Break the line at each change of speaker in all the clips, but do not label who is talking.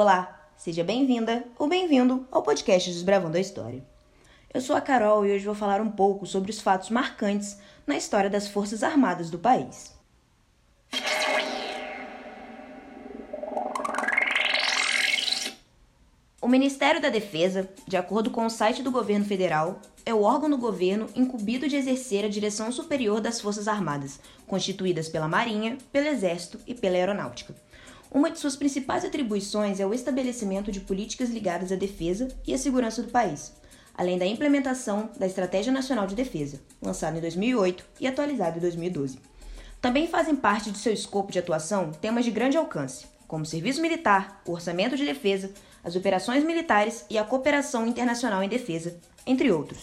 Olá, seja bem-vinda ou bem-vindo ao podcast Desbravando a História. Eu sou a Carol e hoje vou falar um pouco sobre os fatos marcantes na história das Forças Armadas do país. O Ministério da Defesa, de acordo com o site do governo federal, é o órgão do governo incumbido de exercer a direção superior das Forças Armadas, constituídas pela Marinha, pelo Exército e pela Aeronáutica. Uma de suas principais atribuições é o estabelecimento de políticas ligadas à defesa e à segurança do país, além da implementação da Estratégia Nacional de Defesa, lançada em 2008 e atualizada em 2012. Também fazem parte de seu escopo de atuação temas de grande alcance, como serviço militar, o orçamento de defesa, as operações militares e a cooperação internacional em defesa, entre outros.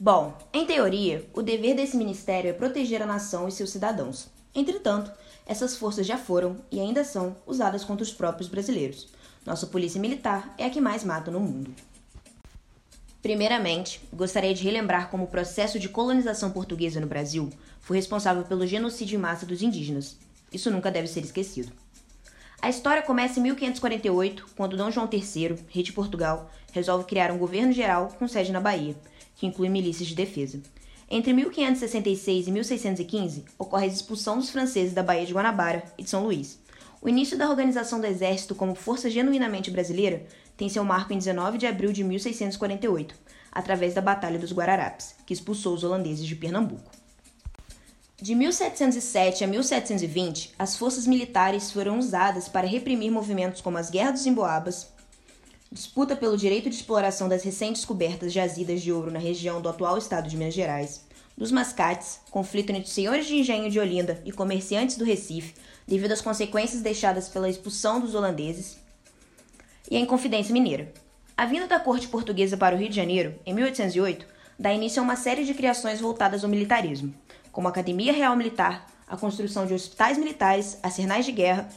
Bom, em teoria, o dever desse ministério é proteger a nação e seus cidadãos. Entretanto, essas forças já foram e ainda são usadas contra os próprios brasileiros. Nossa polícia militar é a que mais mata no mundo. Primeiramente, gostaria de relembrar como o processo de colonização portuguesa no Brasil foi responsável pelo genocídio em massa dos indígenas. Isso nunca deve ser esquecido. A história começa em 1548, quando Dom João III, rei de Portugal, resolve criar um governo geral com sede na Bahia, que inclui milícias de defesa. Entre 1566 e 1615, ocorre a expulsão dos franceses da Baía de Guanabara e de São Luís. O início da organização do exército como força genuinamente brasileira tem seu marco em 19 de abril de 1648, através da Batalha dos Guararapes, que expulsou os holandeses de Pernambuco. De 1707 a 1720, as forças militares foram usadas para reprimir movimentos como as Guerras dos Emboabas, disputa pelo direito de exploração das recém-descobertas jazidas de ouro na região do atual estado de Minas Gerais, dos mascates, conflito entre senhores de engenho de Olinda e comerciantes do Recife, devido às consequências deixadas pela expulsão dos holandeses, e a Inconfidência Mineira. A vinda da corte portuguesa para o Rio de Janeiro, em 1808, dá início a uma série de criações voltadas ao militarismo como a Academia Real Militar, a construção de hospitais militares, arsenais de guerra,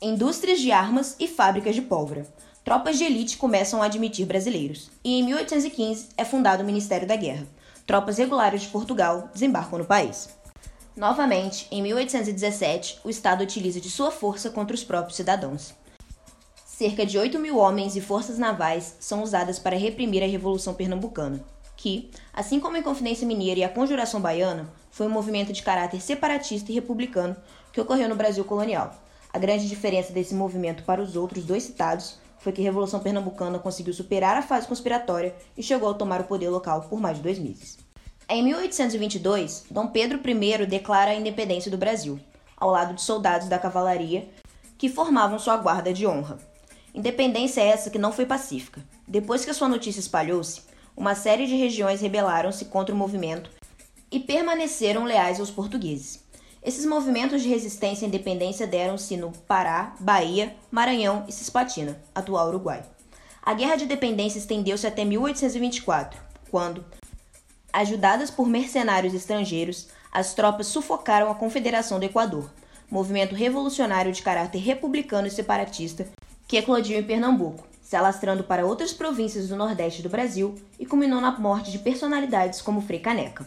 indústrias de armas e fábricas de pólvora. Tropas de elite começam a admitir brasileiros, e em 1815 é fundado o Ministério da Guerra. Tropas regulares de Portugal desembarcam no país. Novamente, em 1817, o Estado utiliza de sua força contra os próprios cidadãos. Cerca de 8 mil homens e forças navais são usadas para reprimir a Revolução Pernambucana, que, assim como a Inconfidência Mineira e a Conjuração Baiana, foi um movimento de caráter separatista e republicano que ocorreu no Brasil colonial. A grande diferença desse movimento para os outros dois citados foi que a Revolução Pernambucana conseguiu superar a fase conspiratória e chegou a tomar o poder local por mais de dois meses. Em 1822, Dom Pedro I declara a independência do Brasil, ao lado de soldados da cavalaria que formavam sua guarda de honra. Independência essa que não foi pacífica. Depois que a sua notícia espalhou-se, uma série de regiões rebelaram-se contra o movimento e permaneceram leais aos portugueses. Esses movimentos de resistência e independência deram-se no Pará, Bahia, Maranhão e Cisplatina, atual Uruguai. A Guerra de Independência estendeu-se até 1824, quando, ajudadas por mercenários estrangeiros, as tropas sufocaram a Confederação do Equador, movimento revolucionário de caráter republicano e separatista que eclodiu em Pernambuco, se alastrando para outras províncias do Nordeste do Brasil e culminou na morte de personalidades como Frei Caneca.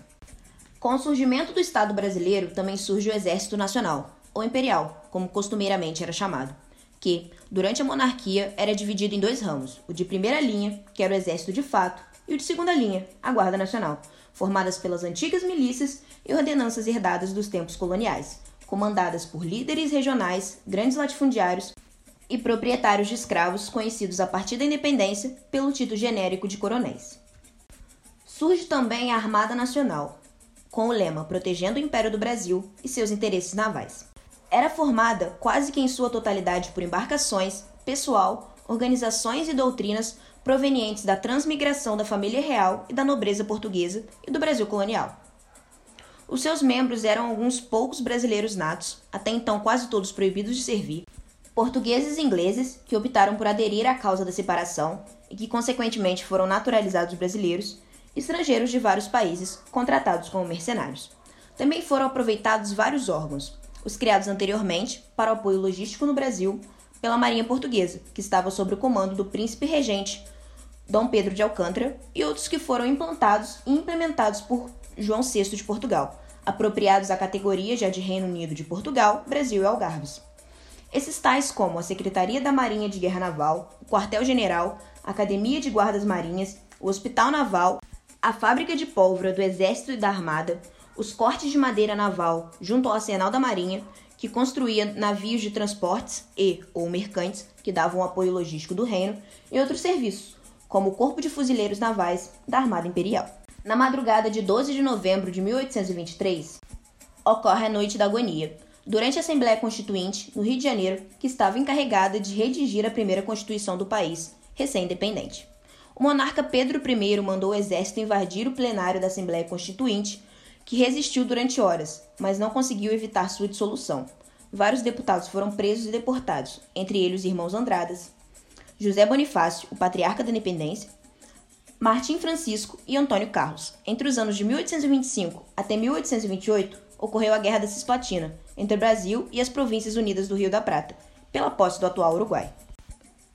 Com o surgimento do Estado brasileiro, também surge o Exército Nacional, ou Imperial, como costumeiramente era chamado, que, durante a monarquia, era dividido em dois ramos: o de primeira linha, que era o Exército de fato, e o de segunda linha, a Guarda Nacional, formadas pelas antigas milícias e ordenanças herdadas dos tempos coloniais, comandadas por líderes regionais, grandes latifundiários e proprietários de escravos conhecidos a partir da independência pelo título genérico de coronéis. Surge também a Armada Nacional, com o lema Protegendo o Império do Brasil e seus interesses navais. Era formada quase que em sua totalidade por embarcações, pessoal, organizações e doutrinas provenientes da transmigração da família real e da nobreza portuguesa e do Brasil colonial. Os seus membros eram alguns poucos brasileiros natos, até então quase todos proibidos de servir, portugueses e ingleses que optaram por aderir à causa da separação e que, consequentemente, foram naturalizados brasileiros, estrangeiros de vários países contratados como mercenários. Também foram aproveitados vários órgãos, os criados anteriormente para o apoio logístico no Brasil pela Marinha Portuguesa, que estava sob o comando do príncipe regente Dom Pedro de Alcântara, e outros que foram implantados e implementados por João VI de Portugal, apropriados à categoria já de Reino Unido de Portugal, Brasil e Algarves. Esses tais como a Secretaria da Marinha de Guerra Naval, o Quartel-General, a Academia de Guardas Marinhas, o Hospital Naval, a Fábrica de Pólvora do Exército e da Armada, os cortes de madeira naval junto ao Arsenal da Marinha, que construía navios de transportes e ou mercantes que davam apoio logístico do reino, e outros serviços, como o Corpo de Fuzileiros Navais da Armada Imperial. Na madrugada de 12 de novembro de 1823, ocorre a Noite da Agonia, durante a Assembleia Constituinte, no Rio de Janeiro, que estava encarregada de redigir a primeira Constituição do país, recém-independente. O monarca Pedro I mandou o exército invadir o plenário da Assembleia Constituinte, que resistiu durante horas, mas não conseguiu evitar sua dissolução. Vários deputados foram presos e deportados, entre eles os irmãos Andradas, José Bonifácio, o patriarca da independência, Martim Francisco e Antônio Carlos. Entre os anos de 1825 até 1828, ocorreu a Guerra da Cisplatina entre o Brasil e as Províncias Unidas do Rio da Prata, pela posse do atual Uruguai.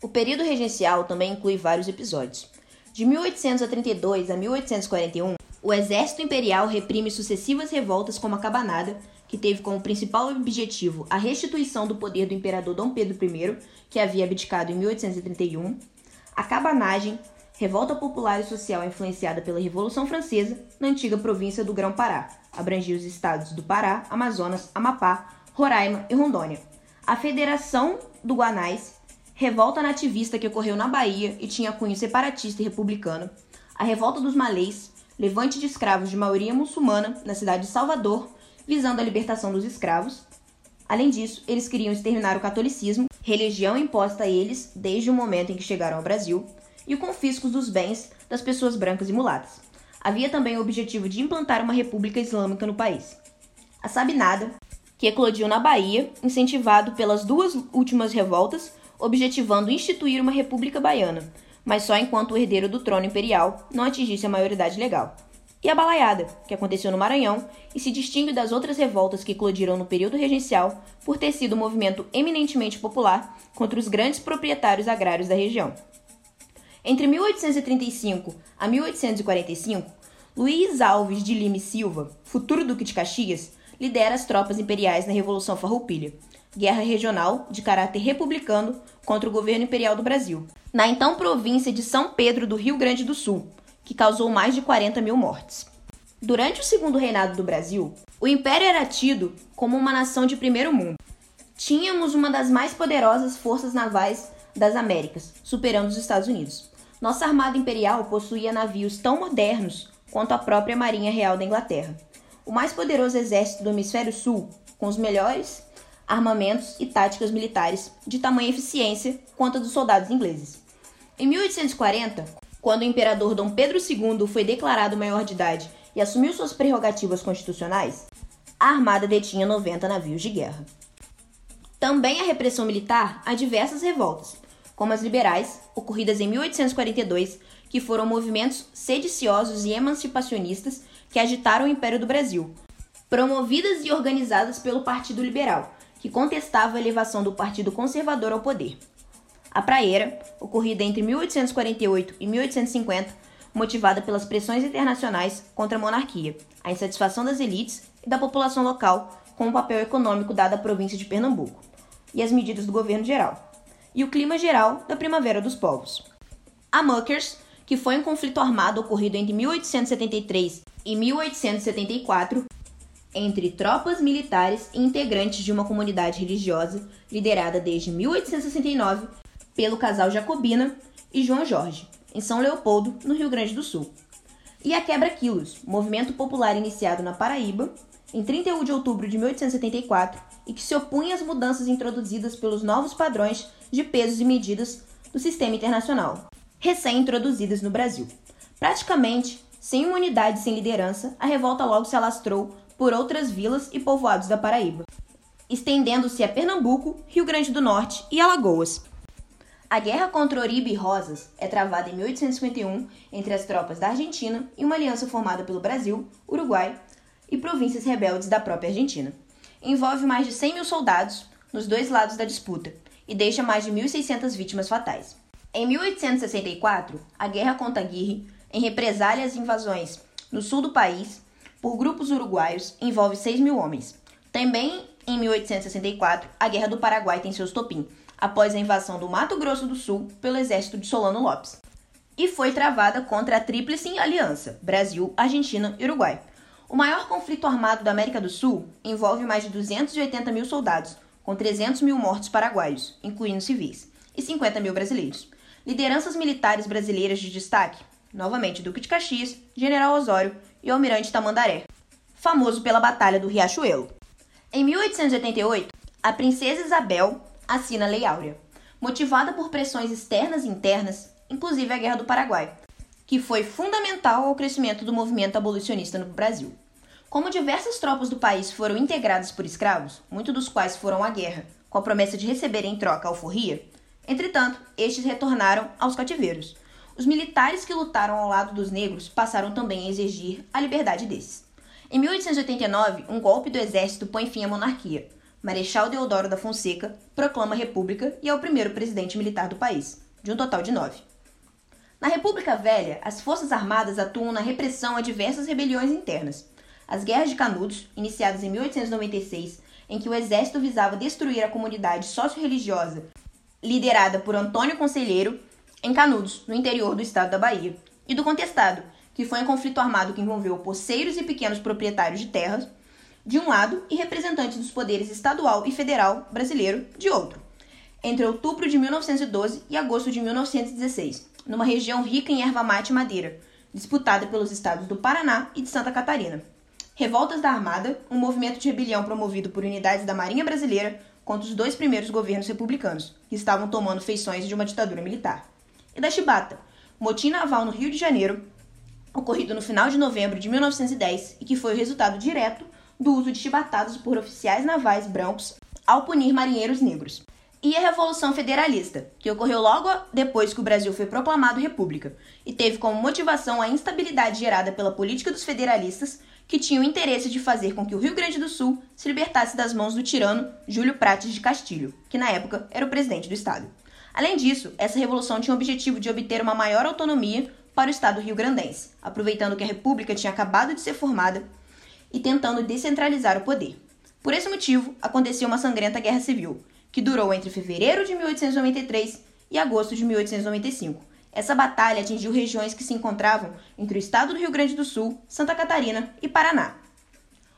O período regencial também inclui vários episódios. De 1832 a 1841, o exército imperial reprime sucessivas revoltas como a Cabanada, que teve como principal objetivo a restituição do poder do imperador Dom Pedro I, que havia abdicado em 1831, a Cabanagem, revolta popular e social influenciada pela Revolução Francesa na antiga província do Grão-Pará, abrangia os estados do Pará, Amazonas, Amapá, Roraima e Rondônia. A Federação do Guanais, revolta nativista que ocorreu na Bahia e tinha cunho separatista e republicano. A Revolta dos Malês, levante de escravos de maioria muçulmana na cidade de Salvador, visando a libertação dos escravos. Além disso, eles queriam exterminar o catolicismo, religião imposta a eles desde o momento em que chegaram ao Brasil, e o confisco dos bens das pessoas brancas e mulatas havia também o objetivo de implantar uma república islâmica no país. A Sabinada, que eclodiu na Bahia, incentivado pelas duas últimas revoltas, objetivando instituir uma república baiana, mas só enquanto o herdeiro do trono imperial não atingisse a maioridade legal. E a Balaiada, que aconteceu no Maranhão e se distingue das outras revoltas que eclodiram no período regencial por ter sido um movimento eminentemente popular contra os grandes proprietários agrários da região. Entre 1835 a 1845, Luiz Alves de Lima e Silva, futuro Duque de Caxias, lidera as tropas imperiais na Revolução Farroupilha, guerra regional de caráter republicano contra o governo imperial do Brasil, na então província de São Pedro do Rio Grande do Sul, que causou mais de 40 mil mortes. Durante o segundo reinado do Brasil, o Império era tido como uma nação de primeiro mundo. Tínhamos uma das mais poderosas forças navais das Américas, superando os Estados Unidos. Nossa Armada Imperial possuía navios tão modernos quanto a própria Marinha Real da Inglaterra. O mais poderoso exército do Hemisfério Sul, com os melhores armamentos e táticas militares de tamanha eficiência quanto a dos soldados ingleses. Em 1840, quando o imperador Dom Pedro II foi declarado maior de idade e assumiu suas prerrogativas constitucionais, a armada detinha 90 navios de guerra. Também a repressão militar há diversas revoltas, como as liberais, ocorridas em 1842, que foram movimentos sediciosos e emancipacionistas que agitaram o Império do Brasil, promovidas e organizadas pelo Partido Liberal, que contestava a elevação do Partido Conservador ao poder. A Praeira, ocorrida entre 1848 e 1850, motivada pelas pressões internacionais contra a monarquia, a insatisfação das elites e da população local com o papel econômico dado à província de Pernambuco, e as medidas do governo geral e o clima geral da Primavera dos Povos. A Muckers, que foi um conflito armado ocorrido entre 1873 e 1874 entre tropas militares e integrantes de uma comunidade religiosa liderada desde 1869 pelo casal Jacobina e João Jorge, em São Leopoldo, no Rio Grande do Sul. E a Quebra Quilos, movimento popular iniciado na Paraíba em 31 de outubro de 1874 e que se opunha às mudanças introduzidas pelos novos padrões de pesos e medidas do sistema internacional, recém-introduzidas no Brasil. Praticamente, sem uma unidade sem liderança, a revolta logo se alastrou por outras vilas e povoados da Paraíba, estendendo-se a Pernambuco, Rio Grande do Norte e Alagoas. A guerra contra Oribe e Rosas é travada em 1851 entre as tropas da Argentina e uma aliança formada pelo Brasil, Uruguai e províncias rebeldes da própria Argentina. Envolve mais de 100 mil soldados nos dois lados da disputa e deixa mais de 1.600 vítimas fatais. Em 1864, a guerra contra Aguirre, em represália às invasões no sul do país por grupos uruguaios, envolve 6 mil homens. Também em 1864, a Guerra do Paraguai tem seu estopim, após a invasão do Mato Grosso do Sul pelo exército de Solano Lopes. E foi travada contra a Tríplice Aliança, Brasil, Argentina e Uruguai. O maior conflito armado da América do Sul envolve mais de 280 mil soldados, com 300 mil mortos paraguaios, incluindo civis, e 50 mil brasileiros. Lideranças militares brasileiras de destaque, novamente Duque de Caxias, General Osório e Almirante Tamandaré, famoso pela Batalha do Riachuelo. Em 1888, a princesa Isabel assina a Lei Áurea, motivada por pressões externas e internas, inclusive a Guerra do Paraguai, que foi fundamental ao crescimento do movimento abolicionista no Brasil. Como diversas tropas do país foram integradas por escravos, muitos dos quais foram à guerra, com a promessa de receber em troca alforria, entretanto, estes retornaram aos cativeiros. Os militares que lutaram ao lado dos negros passaram também a exigir a liberdade desses. Em 1889, um golpe do exército põe fim à monarquia. Marechal Deodoro da Fonseca proclama a república e é o primeiro presidente militar do país, de um total de nove. Na República Velha, as Forças Armadas atuam na repressão a diversas rebeliões internas. As Guerras de Canudos, iniciadas em 1896, em que o exército visava destruir a comunidade socio-religiosa liderada por Antônio Conselheiro, em Canudos, no interior do estado da Bahia, e do Contestado, que foi um conflito armado que envolveu poceiros e pequenos proprietários de terras, de um lado, e representantes dos poderes estadual e federal brasileiro, de outro, entre outubro de 1912 e agosto de 1916 numa região rica em erva mate e madeira, disputada pelos estados do Paraná e de Santa Catarina. Revoltas da Armada, um movimento de rebelião promovido por unidades da Marinha Brasileira contra os dois primeiros governos republicanos, que estavam tomando feições de uma ditadura militar. E da Chibata, motim naval no Rio de Janeiro, ocorrido no final de novembro de 1910 e que foi o resultado direto do uso de chibatadas por oficiais navais brancos ao punir marinheiros negros e a Revolução Federalista, que ocorreu logo depois que o Brasil foi proclamado república e teve como motivação a instabilidade gerada pela política dos federalistas, que tinham o interesse de fazer com que o Rio Grande do Sul se libertasse das mãos do tirano Júlio Prates de Castilho, que na época era o presidente do estado. Além disso, essa revolução tinha o objetivo de obter uma maior autonomia para o estado rio-grandense, aproveitando que a república tinha acabado de ser formada e tentando descentralizar o poder. Por esse motivo, aconteceu uma sangrenta guerra civil, que durou entre fevereiro de 1893 e agosto de 1895. Essa batalha atingiu regiões que se encontravam entre o estado do Rio Grande do Sul, Santa Catarina e Paraná.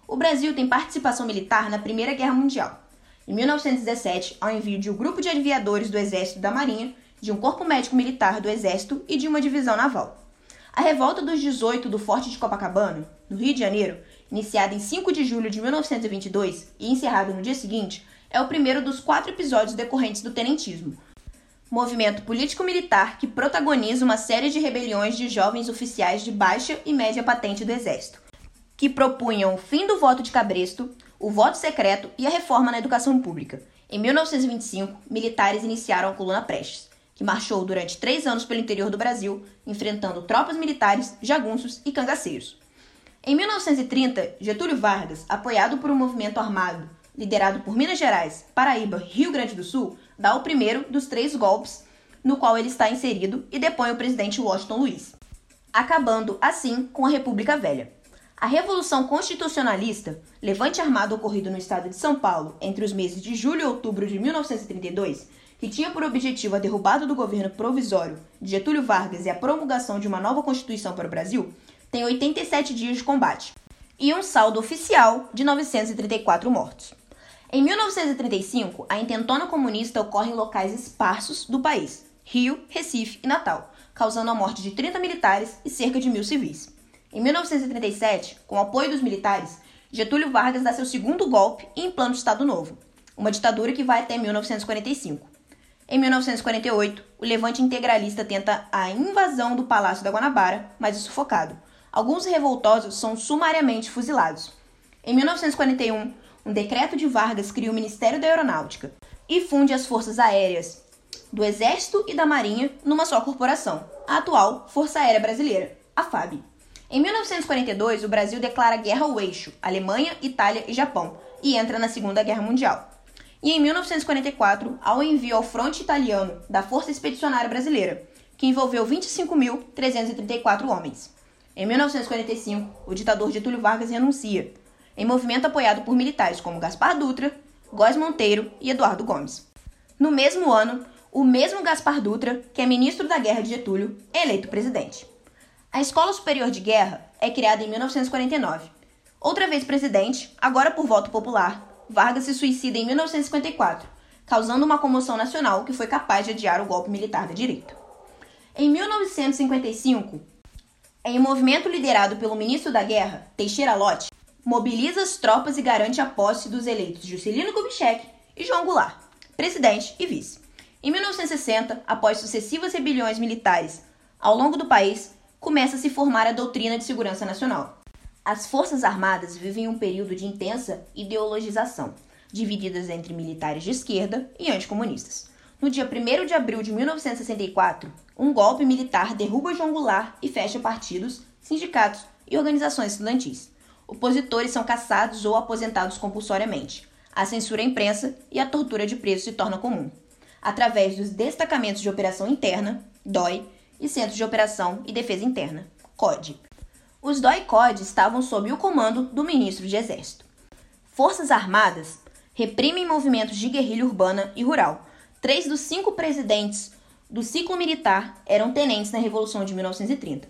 O Brasil tem participação militar na Primeira Guerra Mundial. Em 1917, ao envio de um grupo de aviadores do Exército da Marinha, de um corpo médico militar do Exército e de uma divisão naval. A revolta dos 18 do Forte de Copacabana, no Rio de Janeiro, iniciada em 5 de julho de 1922 e encerrada no dia seguinte, é o primeiro dos quatro episódios decorrentes do tenentismo. Movimento político-militar que protagoniza uma série de rebeliões de jovens oficiais de baixa e média patente do Exército, que propunham o fim do voto de cabresto, o voto secreto e a reforma na educação pública. Em 1925, militares iniciaram a Coluna Prestes, que marchou durante três anos pelo interior do Brasil, enfrentando tropas militares, jagunços e cangaceiros. Em 1930, Getúlio Vargas, apoiado por um movimento armado liderado por Minas Gerais, Paraíba Rio Grande do Sul, dá o primeiro dos três golpes no qual ele está inserido e depõe o presidente Washington Luiz, acabando assim com a República Velha. A Revolução Constitucionalista, levante armado ocorrido no estado de São Paulo entre os meses de julho e outubro de 1932, que tinha por objetivo a derrubada do governo provisório de Getúlio Vargas e a promulgação de uma nova Constituição para o Brasil, tem 87 dias de combate e um saldo oficial de 934 mortos. Em 1935, a intentona comunista ocorre em locais esparsos do país, Rio, Recife e Natal, causando a morte de 30 militares e cerca de mil civis. Em 1937, com o apoio dos militares, Getúlio Vargas dá seu segundo golpe e implanta o Estado Novo, uma ditadura que vai até 1945. Em 1948, o levante integralista tenta a invasão do Palácio da Guanabara, mas é sufocado. Alguns revoltosos são sumariamente fuzilados. Em 1941, um decreto de Vargas cria o Ministério da Aeronáutica e funde as forças aéreas do Exército e da Marinha numa só corporação, a atual Força Aérea Brasileira, a FAB. Em 1942, o Brasil declara guerra ao eixo, Alemanha, Itália e Japão, e entra na Segunda Guerra Mundial. E em 1944, há o envio ao fronte italiano da Força Expedicionária Brasileira, que envolveu 25.334 homens. Em 1945, o ditador Getúlio Vargas renuncia, em movimento apoiado por militares como Gaspar Dutra, Góes Monteiro e Eduardo Gomes. No mesmo ano, o mesmo Gaspar Dutra, que é ministro da Guerra de Getúlio, é eleito presidente. A Escola Superior de Guerra é criada em 1949. Outra vez presidente, agora por voto popular, Vargas se suicida em 1954, causando uma comoção nacional que foi capaz de adiar o golpe militar da direita. Em 1955, em um movimento liderado pelo ministro da Guerra, Teixeira Lott, mobiliza as tropas e garante a posse dos eleitos Juscelino Kubitschek e João Goulart, presidente e vice. Em 1960, após sucessivas rebeliões militares ao longo do país, começa a se formar a doutrina de segurança nacional. As Forças Armadas vivem um período de intensa ideologização, divididas entre militares de esquerda e anticomunistas. No dia 1 de abril de 1964, um golpe militar derruba João Goulart e fecha partidos, sindicatos e organizações estudantis. Opositores são caçados ou aposentados compulsoriamente. A censura à imprensa e a tortura de presos se torna comum. Através dos destacamentos de operação interna, DOI, e Centros de Operação e Defesa Interna, COD. Os DOI-COD estavam sob o comando do ministro de Exército. Forças Armadas reprimem movimentos de guerrilha urbana e rural. Três dos cinco presidentes do ciclo militar eram tenentes na Revolução de 1930.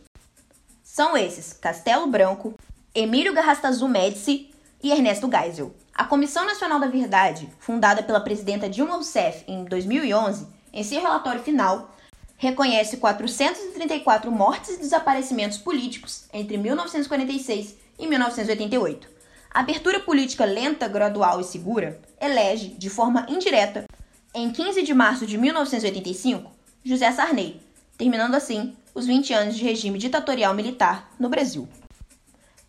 São esses Castelo Branco, Emílio Garrastazu Médici e Ernesto Geisel. A Comissão Nacional da Verdade, fundada pela presidenta Dilma Rousseff em 2011, em seu relatório final, reconhece 434 mortes e desaparecimentos políticos entre 1946 e 1988. A abertura política lenta, gradual e segura elege, de forma indireta, em 15 de março de 1985, José Sarney, terminando assim os 20 anos de regime ditatorial militar no Brasil.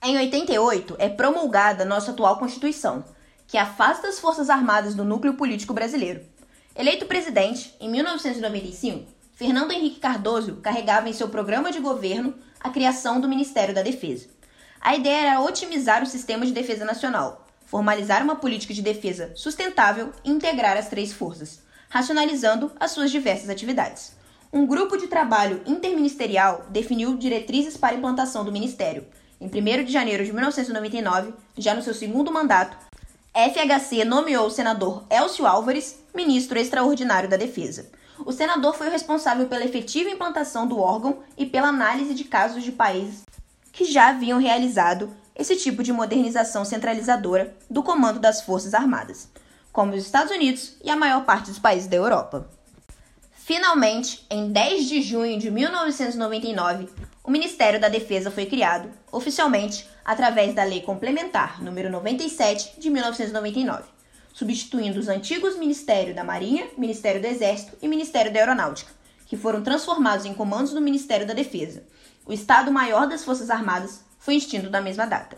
Em 88 é promulgada nossa atual Constituição, que afasta as Forças Armadas do núcleo político brasileiro. Eleito presidente em 1995, Fernando Henrique Cardoso carregava em seu programa de governo a criação do Ministério da Defesa. A ideia era otimizar o sistema de defesa nacional, formalizar uma política de defesa sustentável e integrar as três forças, racionalizando as suas diversas atividades. Um grupo de trabalho interministerial definiu diretrizes para a implantação do Ministério. Em 1 de janeiro de 1999, já no seu segundo mandato, FHC nomeou o senador Elcio Álvares ministro extraordinário da Defesa. O senador foi o responsável pela efetiva implantação do órgão e pela análise de casos de países que já haviam realizado esse tipo de modernização centralizadora do comando das Forças Armadas, como os Estados Unidos e a maior parte dos países da Europa. Finalmente, em 10 de junho de 1999, o Ministério da Defesa foi criado, oficialmente, através da Lei Complementar número 97 de 1999 substituindo os antigos Ministério da Marinha, Ministério do Exército e Ministério da Aeronáutica, que foram transformados em comandos do Ministério da Defesa. O Estado-Maior das Forças Armadas foi extinto na mesma data.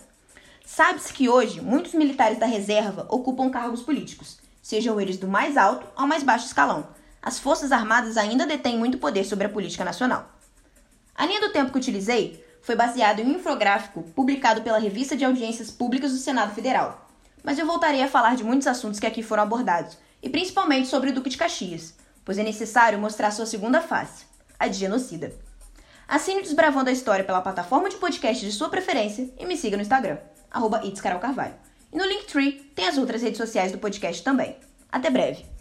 Sabe-se que hoje muitos militares da reserva ocupam cargos políticos, sejam eles do mais alto ao mais baixo escalão. As Forças Armadas ainda detêm muito poder sobre a política nacional. A linha do tempo que utilizei foi baseada em um infográfico publicado pela Revista de Audiências Públicas do Senado Federal, mas eu voltarei a falar de muitos assuntos que aqui foram abordados, e principalmente sobre o Duque de Caxias, pois é necessário mostrar sua segunda face, a de genocida. Assine Desbravando a História pela plataforma de podcast de sua preferência e me siga no Instagram, arroba E no Linktree tem as outras redes sociais do podcast também. Até breve!